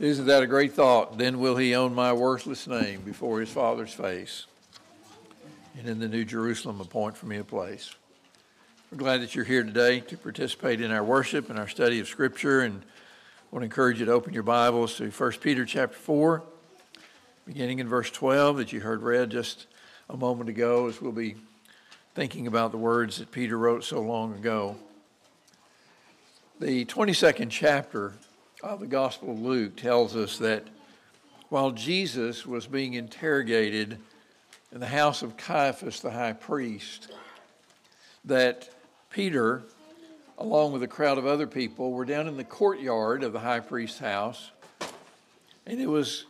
Isn't that a great thought? Then will he own my worthless name before his Father's face, and in the New Jerusalem appoint for me a place. We're glad that you're here today to participate in our worship and our study of Scripture, and I want to encourage you to open your Bibles to 1 Peter chapter 4, beginning in verse 12 that you heard read just a moment ago, as we'll be thinking about the words that Peter wrote so long ago. The 22nd chapter uh, the Gospel of Luke tells us that while Jesus was being interrogated in the house of Caiaphas, the high priest, that Peter, along with a crowd of other people, were down in the courtyard of the high priest's house, and it was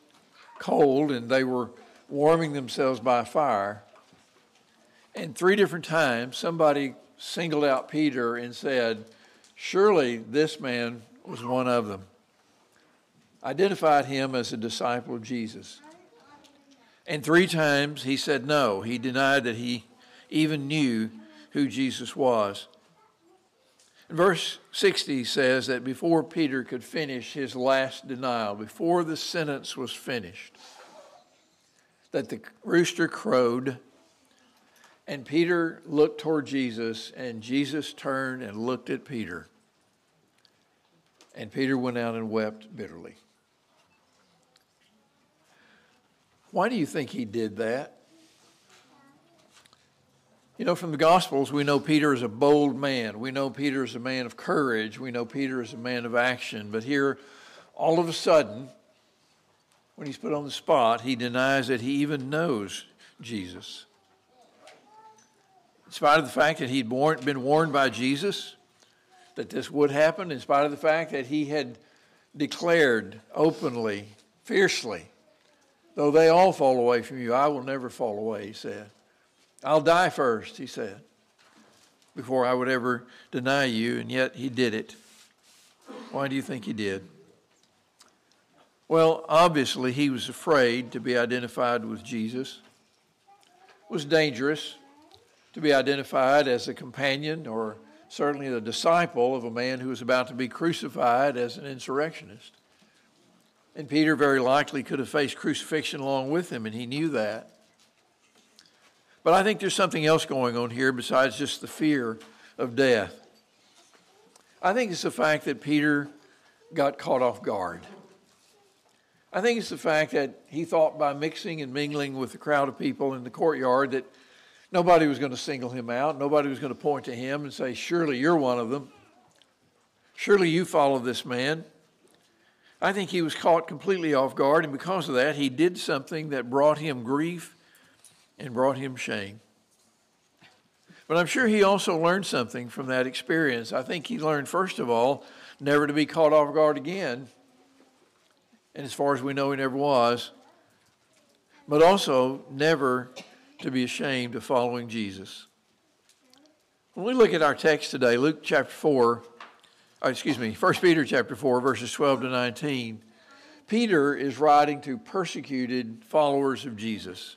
cold, and they were warming themselves by fire. And three different times, somebody singled out Peter and said, Surely this man was one of them identified him as a disciple of Jesus. And three times he said no. He denied that he even knew who Jesus was. And verse 60 says that before Peter could finish his last denial, before the sentence was finished, that the rooster crowed and Peter looked toward Jesus, and Jesus turned and looked at Peter. And Peter went out and wept bitterly. Why do you think he did that? You know, from the Gospels, we know Peter is a bold man. We know Peter is a man of courage. We know Peter is a man of action. But here, all of a sudden, when he's put on the spot, he denies that he even knows Jesus. In spite of the fact that he'd been warned by Jesus that this would happen, in spite of the fact that he had declared openly, fiercely, Though they all fall away from you, I will never fall away, he said. I'll die first, he said, before I would ever deny you, and yet he did it. Why do you think he did? Well, obviously, he was afraid to be identified with Jesus. It was dangerous to be identified as a companion or certainly the disciple of a man who was about to be crucified as an insurrectionist. And Peter very likely could have faced crucifixion along with him, and he knew that. But I think there's something else going on here besides just the fear of death. I think it's the fact that Peter got caught off guard. I think it's the fact that he thought by mixing and mingling with the crowd of people in the courtyard that nobody was going to single him out, nobody was going to point to him and say, Surely you're one of them. Surely you follow this man. I think he was caught completely off guard, and because of that, he did something that brought him grief and brought him shame. But I'm sure he also learned something from that experience. I think he learned, first of all, never to be caught off guard again. And as far as we know, he never was. But also, never to be ashamed of following Jesus. When we look at our text today, Luke chapter 4, oh, excuse me, 1 Peter chapter 4, verses 12 to 19, Peter is writing to persecuted followers of Jesus.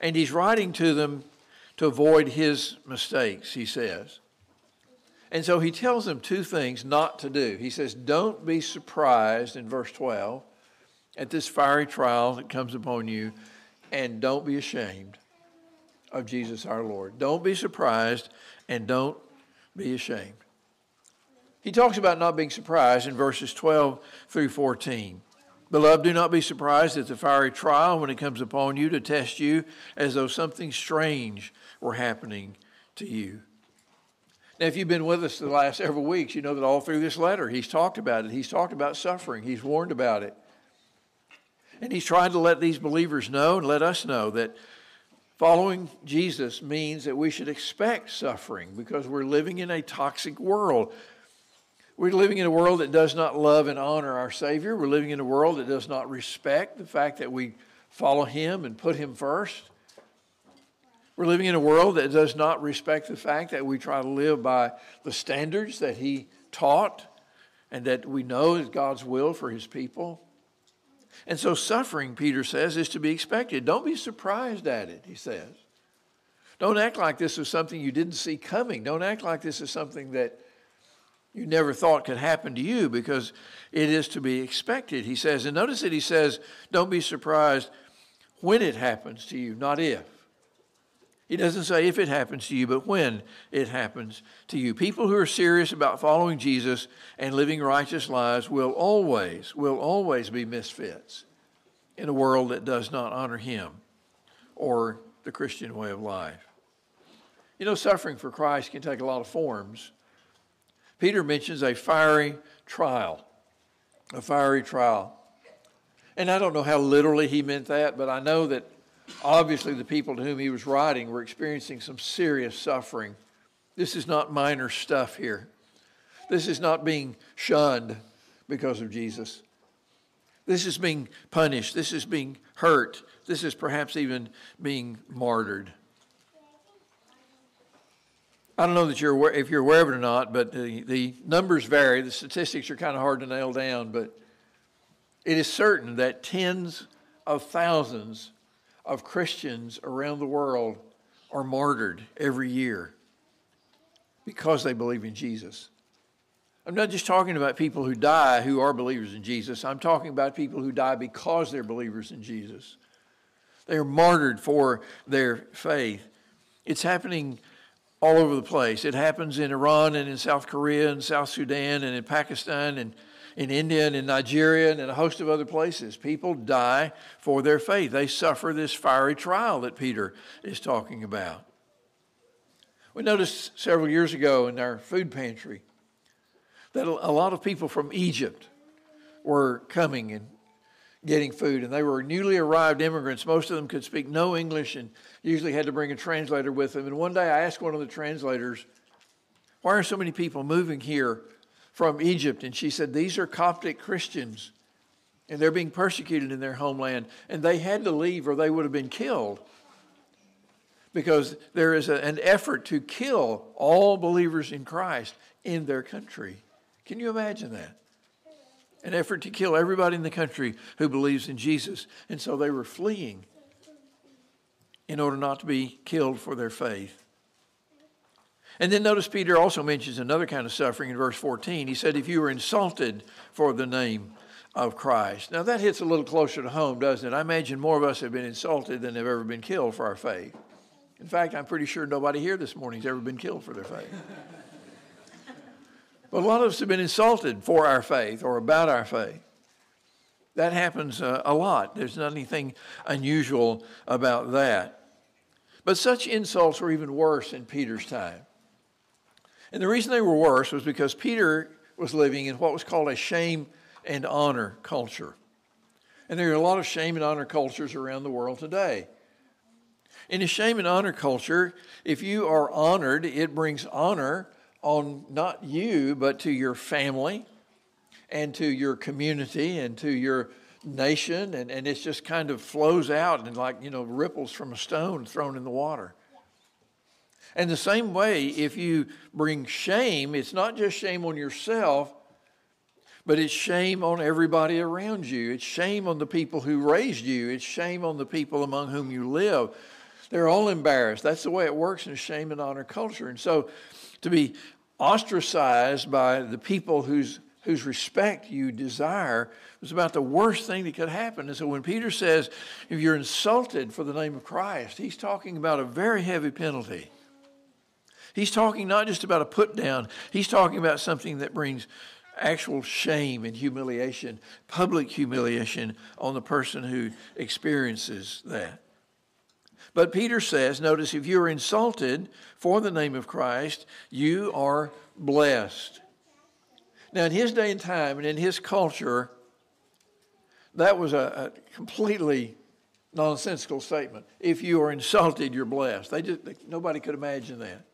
And he's writing to them to avoid his mistakes, he says. And so he tells them two things not to do. He says, Don't be surprised in verse 12 at this fiery trial that comes upon you, and don't be ashamed of Jesus our Lord. Don't be surprised and don't be ashamed. He talks about not being surprised in verses 12 through 14. Beloved, do not be surprised at the fiery trial when it comes upon you to test you as though something strange were happening to you. Now, if you've been with us the last several weeks, you know that all through this letter, he's talked about it. He's talked about suffering, he's warned about it. And he's trying to let these believers know and let us know that following Jesus means that we should expect suffering because we're living in a toxic world. We're living in a world that does not love and honor our Savior. We're living in a world that does not respect the fact that we follow Him and put Him first. We're living in a world that does not respect the fact that we try to live by the standards that He taught and that we know is God's will for His people. And so, suffering, Peter says, is to be expected. Don't be surprised at it, he says. Don't act like this is something you didn't see coming. Don't act like this is something that you never thought could happen to you because it is to be expected, he says. And notice that he says, don't be surprised when it happens to you, not if. He doesn't say if it happens to you, but when it happens to you. People who are serious about following Jesus and living righteous lives will always, will always be misfits in a world that does not honor him or the Christian way of life. You know, suffering for Christ can take a lot of forms. Peter mentions a fiery trial, a fiery trial. And I don't know how literally he meant that, but I know that obviously the people to whom he was writing were experiencing some serious suffering. This is not minor stuff here. This is not being shunned because of Jesus. This is being punished. This is being hurt. This is perhaps even being martyred. I don't know that you're aware, if you're aware of it or not, but the, the numbers vary. The statistics are kind of hard to nail down, but it is certain that tens of thousands of Christians around the world are martyred every year because they believe in Jesus. I'm not just talking about people who die who are believers in Jesus. I'm talking about people who die because they're believers in Jesus. They are martyred for their faith. It's happening all over the place. It happens in Iran and in South Korea and South Sudan and in Pakistan and in India and in Nigeria and in a host of other places. People die for their faith. They suffer this fiery trial that Peter is talking about. We noticed several years ago in our food pantry that a lot of people from Egypt were coming and getting food, and they were newly arrived immigrants. Most of them could speak no English and usually had to bring a translator with them. And one day I asked one of the translators, Why are so many people moving here from Egypt? And she said, These are Coptic Christians, and they're being persecuted in their homeland, and they had to leave or they would have been killed. Because there is a, an effort to kill all believers in Christ in their country. Can you imagine that? An effort to kill everybody in the country who believes in Jesus. And so they were fleeing in order not to be killed for their faith. And then notice Peter also mentions another kind of suffering in verse 14. He said, If you were insulted for the name of Christ. Now that hits a little closer to home, doesn't it? I imagine more of us have been insulted than have ever been killed for our faith. In fact, I'm pretty sure nobody here this morning has ever been killed for their faith. but a lot of us have been insulted for our faith or about our faith. That happens uh, a lot. There's not anything unusual about that. But such insults were even worse in Peter's time. And the reason they were worse was because Peter was living in what was called a shame and honor culture. And there are a lot of shame and honor cultures around the world today. In a shame and honor culture, if you are honored, it brings honor on not you, but to your family and to your community and to your nation, and, and it just kind of flows out and like, you know, ripples from a stone thrown in the water. And the same way, if you bring shame, it's not just shame on yourself, but it's shame on everybody around you. It's shame on the people who raised you. It's shame on the people among whom you live. They're all embarrassed. That's the way it works in shame and honor culture. And so to be ostracized by the people whose, whose respect you desire was about the worst thing that could happen. And so when Peter says, if you're insulted for the name of Christ, he's talking about a very heavy penalty. He's talking not just about a put down, he's talking about something that brings actual shame and humiliation, public humiliation on the person who experiences that. But Peter says, notice, if you're insulted for the name of Christ, you are blessed. Now, in his day and time and in his culture, that was a, a completely nonsensical statement. If you are insulted, you're blessed. They just, they, nobody could imagine that.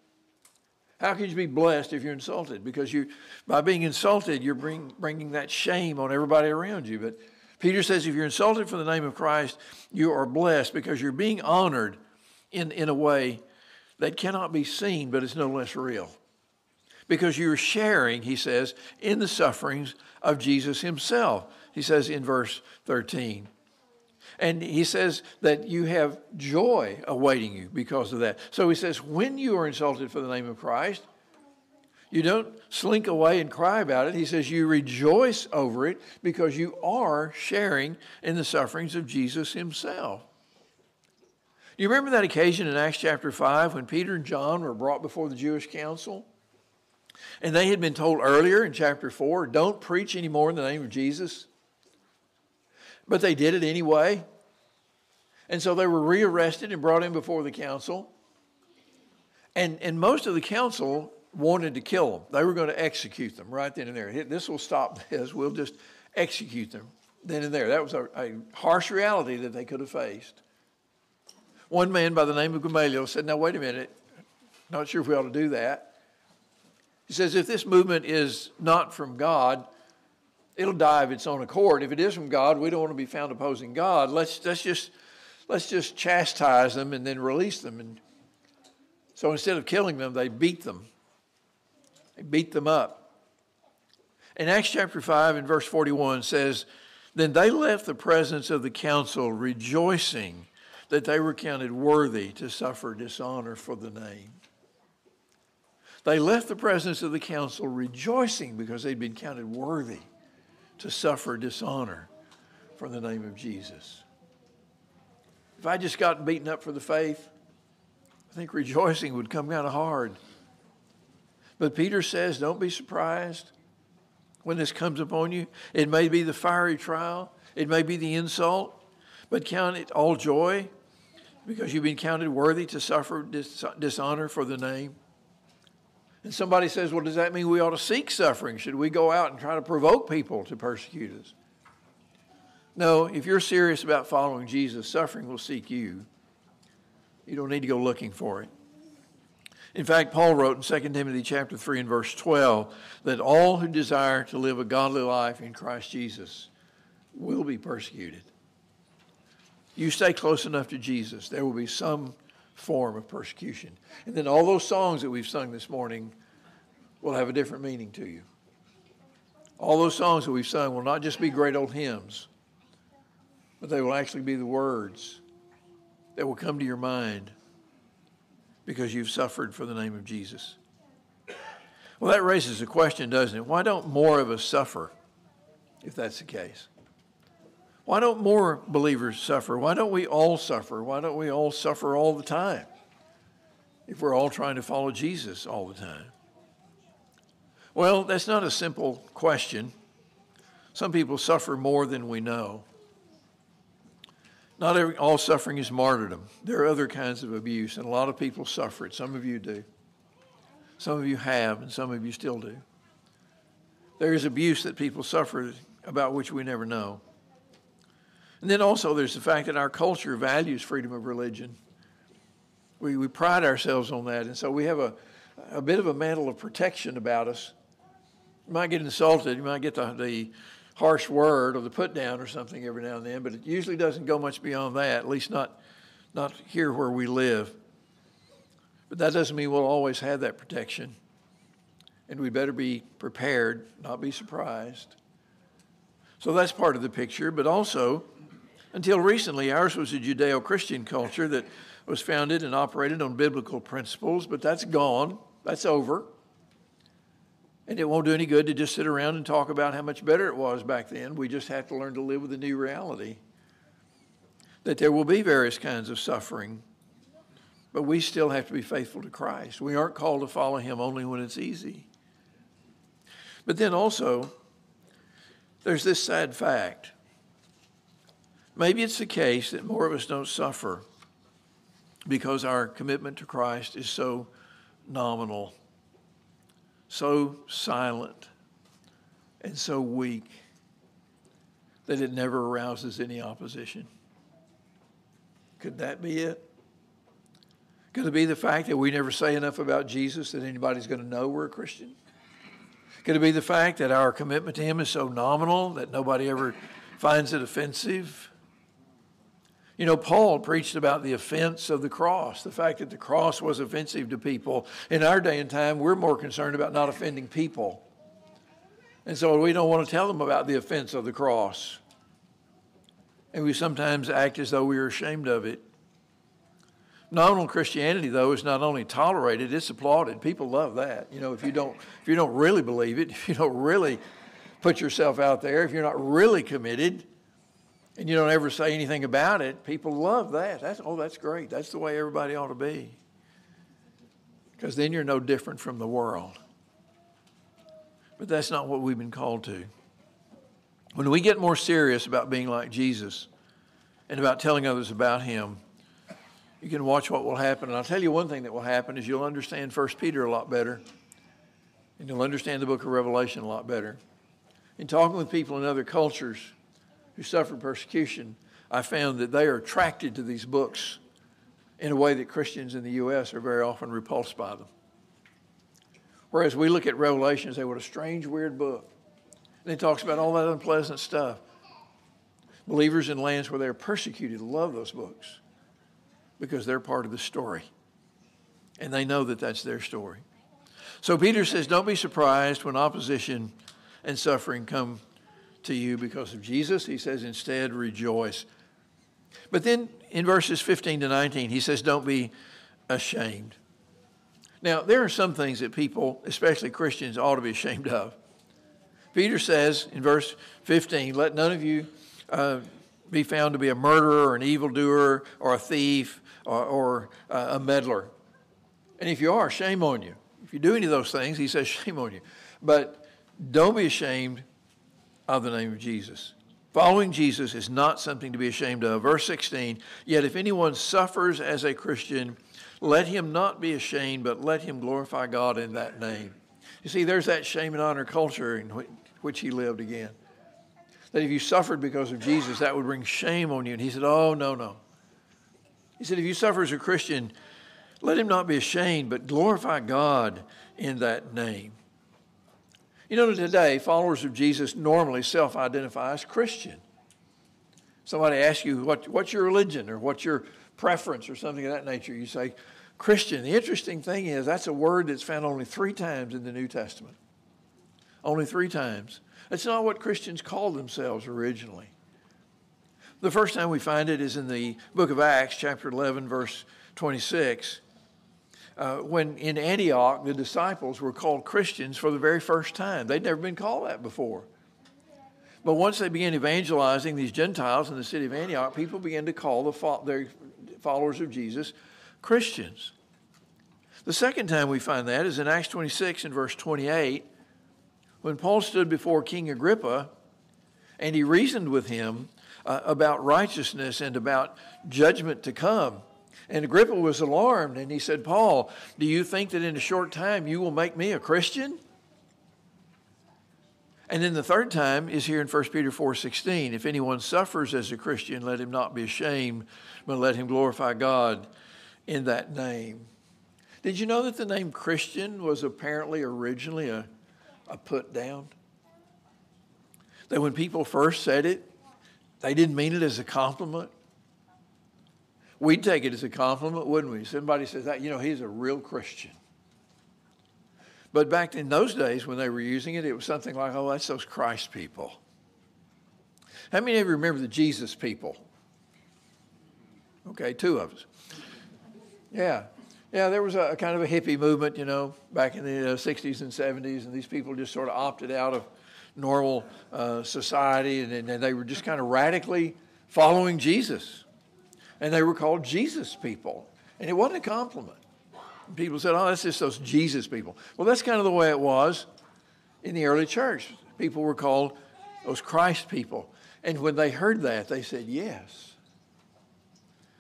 How could you be blessed if you're insulted? Because you, by being insulted, you're bring, bringing that shame on everybody around you. But Peter says if you're insulted for the name of Christ, you are blessed because you're being honored in, in a way that cannot be seen, but it's no less real. Because you're sharing, he says, in the sufferings of Jesus himself he says in verse 13. And he says that you have joy awaiting you because of that. So he says, when you are insulted for the name of Christ, You don't slink away and cry about it. He says you rejoice over it because you are sharing in the sufferings of Jesus himself. Do You remember that occasion in Acts chapter 5 when Peter and John were brought before the Jewish council? And they had been told earlier in chapter 4 don't preach anymore in the name of Jesus. But they did it anyway. And so they were rearrested and brought in before the council. And, and most of the council wanted to kill them. They were going to execute them right then and there. This will stop this. We'll just execute them then and there. That was a, a harsh reality that they could have faced. One man by the name of Gamaliel said, Now, wait a minute. Not sure if we ought to do that. He says, If this movement is not from God, it'll die of its own accord. If it is from God, we don't want to be found opposing God. Let's, let's, just, let's just chastise them and then release them. And so instead of killing them, they beat them. They beat them up. In Acts chapter 5 and verse 41 says, Then they left the presence of the council rejoicing that they were counted worthy to suffer dishonor for the name. They left the presence of the council rejoicing because they'd been counted worthy to suffer dishonor for the name of Jesus. If I just got beaten up for the faith, I think rejoicing would come kind of hard. But Peter says, don't be surprised when this comes upon you. It may be the fiery trial, it may be the insult, but count it all joy because you've been counted worthy to suffer dis- dishonor for the name. And somebody says, well, does that mean we ought to seek suffering? Should we go out and try to provoke people to persecute us? No, if you're serious about following Jesus, suffering will seek you. You don't need to go looking for it. In fact, Paul wrote in 2 Timothy chapter 3 and verse 12 that all who desire to live a godly life in Christ Jesus will be persecuted. You stay close enough to Jesus, there will be some form of persecution. And then all those songs that we've sung this morning will have a different meaning to you. All those songs that we've sung will not just be great old hymns, but they will actually be the words that will come to your mind because you've suffered for the name of Jesus. Well, that raises a question, doesn't it? Why don't more of us suffer if that's the case? Why don't more believers suffer? Why don't we all suffer? Why don't we all suffer all the time if we're all trying to follow Jesus all the time? Well, that's not a simple question. Some people suffer more than we know. Not every, all suffering is martyrdom. There are other kinds of abuse, and a lot of people suffer it. Some of you do. Some of you have, and some of you still do. There is abuse that people suffer about which we never know. And then also there's the fact that our culture values freedom of religion. We, we pride ourselves on that. And so we have a, a bit of a mantle of protection about us. You might get insulted. You might get the, the harsh word or the put down or something every now and then, but it usually doesn't go much beyond that, at least not, not here where we live. But that doesn't mean we'll always have that protection. And we better be prepared, not be surprised. So that's part of the picture, but also until recently, ours was a Judeo Christian culture that was founded and operated on biblical principles, but that's gone. That's over. And it won't do any good to just sit around and talk about how much better it was back then. We just have to learn to live with the new reality that there will be various kinds of suffering, but we still have to be faithful to Christ. We aren't called to follow Him only when it's easy. But then also, there's this sad fact Maybe it's the case that more of us don't suffer because our commitment to Christ is so nominal, so silent, and so weak that it never arouses any opposition. Could that be it? Could it be the fact that we never say enough about Jesus that anybody's going to know we're a Christian? Could it be the fact that our commitment to Him is so nominal that nobody ever finds it offensive? You know, Paul preached about the offense of the cross, the fact that the cross was offensive to people. In our day and time, we're more concerned about not offending people. And so we don't want to tell them about the offense of the cross. And we sometimes act as though we are ashamed of it. Nominal Christianity, though, is not only tolerated, it's applauded. People love that. You know, if you don't, if you don't really believe it, if you don't really put yourself out there, if you're not really committed, and you don't ever say anything about it, people love that. That's, oh, that's great. That's the way everybody ought to be. Because then you're no different from the world. But that's not what we've been called to. When we get more serious about being like Jesus and about telling others about him, you can watch what will happen. And I'll tell you one thing that will happen is you'll understand 1 Peter a lot better. And you'll understand the book of Revelation a lot better. In talking with people in other cultures who suffered persecution, I found that they are attracted to these books in a way that Christians in the U.S. are very often repulsed by them. Whereas we look at Revelation and say, what a strange, weird book. And it talks about all that unpleasant stuff. Believers in lands where they're persecuted love those books because they're part of the story. And they know that that's their story. So Peter says, don't be surprised when opposition and suffering come to you because of Jesus. He says, instead, rejoice. But then in verses 15 to 19, he says, don't be ashamed. Now, there are some things that people, especially Christians, ought to be ashamed of. Peter says in verse 15, let none of you uh, be found to be a murderer or an evildoer or a thief or, or uh, a meddler. And if you are, shame on you. If you do any of those things, he says, shame on you. But don't be ashamed of the name of Jesus. Following Jesus is not something to be ashamed of. Verse 16, yet if anyone suffers as a Christian, let him not be ashamed, but let him glorify God in that name. You see, there's that shame and honor culture in which he lived again. That if you suffered because of Jesus, that would bring shame on you. And he said, Oh, no, no. He said, If you suffer as a Christian, let him not be ashamed, but glorify God in that name. You know, today, followers of Jesus normally self identify as Christian. Somebody asks you, what, What's your religion or what's your preference or something of that nature? You say, Christian. The interesting thing is, that's a word that's found only three times in the New Testament. Only three times. That's not what Christians called themselves originally. The first time we find it is in the book of Acts, chapter 11, verse 26 uh, when in Antioch the disciples were called Christians for the very first time. They'd never been called that before. But once they began evangelizing these Gentiles in the city of Antioch, people began to call the fo- their followers of Jesus Christians. The second time we find that is in Acts 26 and verse 28, when Paul stood before King Agrippa and he reasoned with him uh, about righteousness and about judgment to come. And Agrippa was alarmed and he said, Paul, do you think that in a short time you will make me a Christian? And then the third time is here in 1 Peter 4:16. If anyone suffers as a Christian, let him not be ashamed, but let him glorify God in that name. Did you know that the name Christian was apparently originally a, a put down? That when people first said it, they didn't mean it as a compliment. We'd take it as a compliment, wouldn't we? Somebody says that, you know, he's a real Christian. But back in those days when they were using it, it was something like, oh, that's those Christ people. How many of you remember the Jesus people? Okay, two of us. Yeah. Yeah, there was a, a kind of a hippie movement, you know, back in the uh, 60s and 70s, and these people just sort of opted out of normal uh, society, and, and they were just kind of radically following Jesus and they were called Jesus people. And it wasn't a compliment. People said, oh, that's just those Jesus people. Well, that's kind of the way it was in the early church. People were called those Christ people. And when they heard that, they said, yes,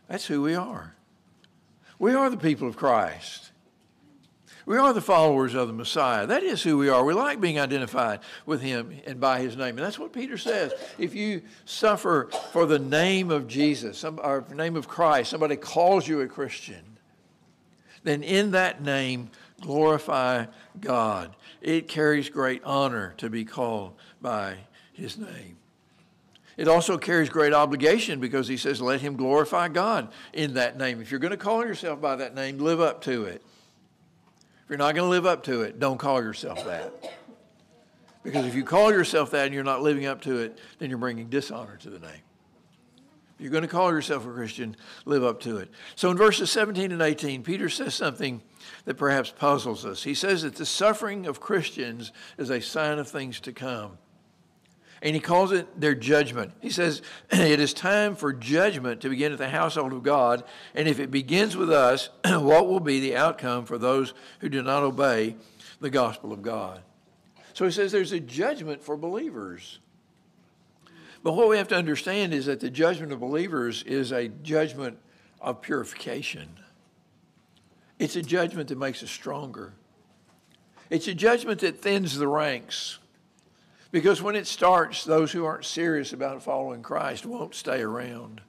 that's who we are. We are the people of Christ. We are the followers of the Messiah. That is who we are. We like being identified with him and by his name. And that's what Peter says. If you suffer for the name of Jesus, or name of Christ, somebody calls you a Christian, then in that name, glorify God. It carries great honor to be called by his name. It also carries great obligation because he says, let him glorify God in that name. If you're going to call yourself by that name, live up to it. If you're not going to live up to it, don't call yourself that. Because if you call yourself that and you're not living up to it, then you're bringing dishonor to the name. If you're going to call yourself a Christian, live up to it. So in verses 17 and 18, Peter says something that perhaps puzzles us. He says that the suffering of Christians is a sign of things to come. And he calls it their judgment. He says, It is time for judgment to begin at the household of God. And if it begins with us, what will be the outcome for those who do not obey the gospel of God? So he says there's a judgment for believers. But what we have to understand is that the judgment of believers is a judgment of purification. It's a judgment that makes us stronger. It's a judgment that thins the ranks. Because when it starts, those who aren't serious about following Christ won't stay around.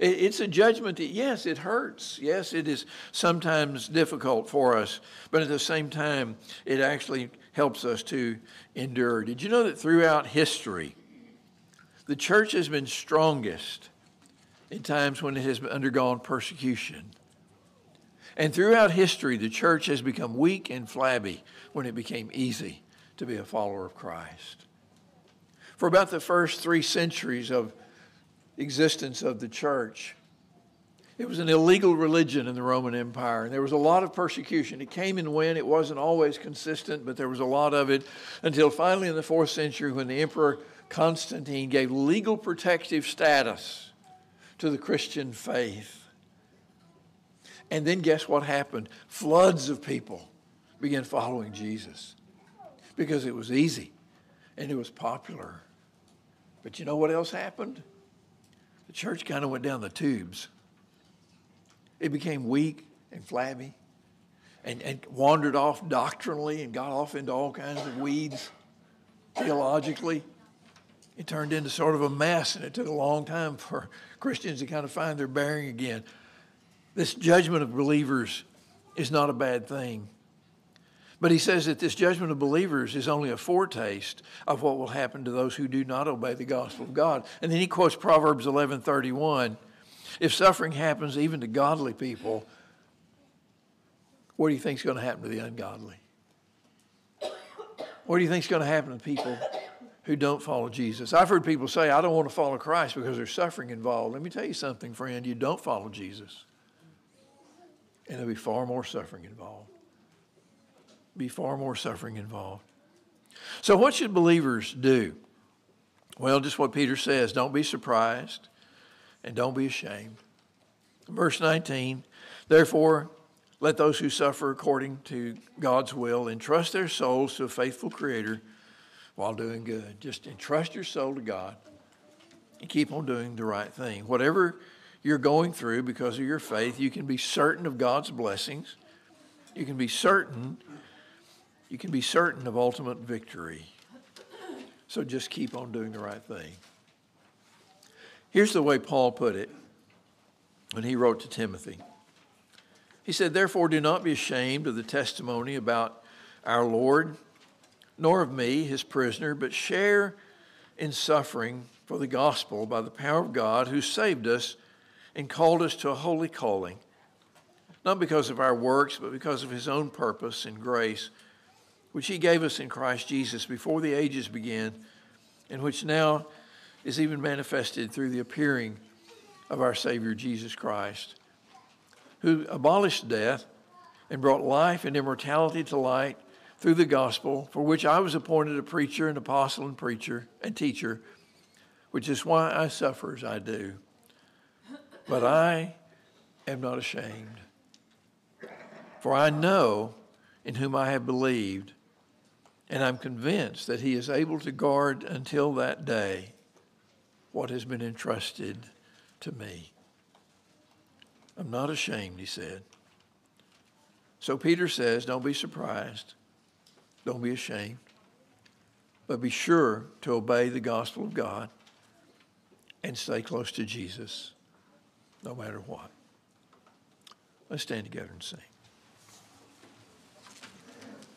It's a judgment that, yes, it hurts. Yes, it is sometimes difficult for us, but at the same time, it actually helps us to endure. Did you know that throughout history, the church has been strongest in times when it has undergone persecution. And throughout history, the church has become weak and flabby when it became easy to be a follower of Christ. For about the first three centuries of existence of the church, it was an illegal religion in the Roman Empire, and there was a lot of persecution. It came and went. It wasn't always consistent, but there was a lot of it until finally in the fourth century when the emperor Constantine gave legal protective status to the Christian faith. And then guess what happened? Floods of people began following Jesus because it was easy and it was popular. But you know what else happened? The church kind of went down the tubes. It became weak and flabby and, and wandered off doctrinally and got off into all kinds of weeds theologically it turned into sort of a mess, and it took a long time for Christians to kind of find their bearing again. This judgment of believers is not a bad thing. But he says that this judgment of believers is only a foretaste of what will happen to those who do not obey the gospel of God. And then he quotes Proverbs 11:31. If suffering happens even to godly people, what do you think is going to happen to the ungodly? What do you think is going to happen to people who don't follow Jesus. I've heard people say, I don't want to follow Christ because there's suffering involved. Let me tell you something, friend. You don't follow Jesus, and there'll be far more suffering involved. Be far more suffering involved. So, what should believers do? Well, just what Peter says don't be surprised and don't be ashamed. Verse 19, therefore, let those who suffer according to God's will entrust their souls to a faithful Creator while doing good. Just entrust your soul to God and keep on doing the right thing. Whatever you're going through because of your faith, you can be certain of God's blessings. You can be certain, you can be certain of ultimate victory. So just keep on doing the right thing. Here's the way Paul put it when he wrote to Timothy. He said, Therefore, do not be ashamed of the testimony about our Lord nor of me, his prisoner, but share in suffering for the gospel by the power of God who saved us and called us to a holy calling, not because of our works, but because of his own purpose and grace, which he gave us in Christ Jesus before the ages began, and which now is even manifested through the appearing of our Savior Jesus Christ, who abolished death and brought life and immortality to light through the gospel, for which I was appointed a preacher, an apostle, and preacher, and teacher, which is why I suffer as I do. But I am not ashamed, for I know in whom I have believed, and I'm convinced that he is able to guard until that day what has been entrusted to me. I'm not ashamed, he said. So Peter says, don't be surprised. Don't be ashamed, but be sure to obey the gospel of God and stay close to Jesus no matter what. Let's stand together and sing.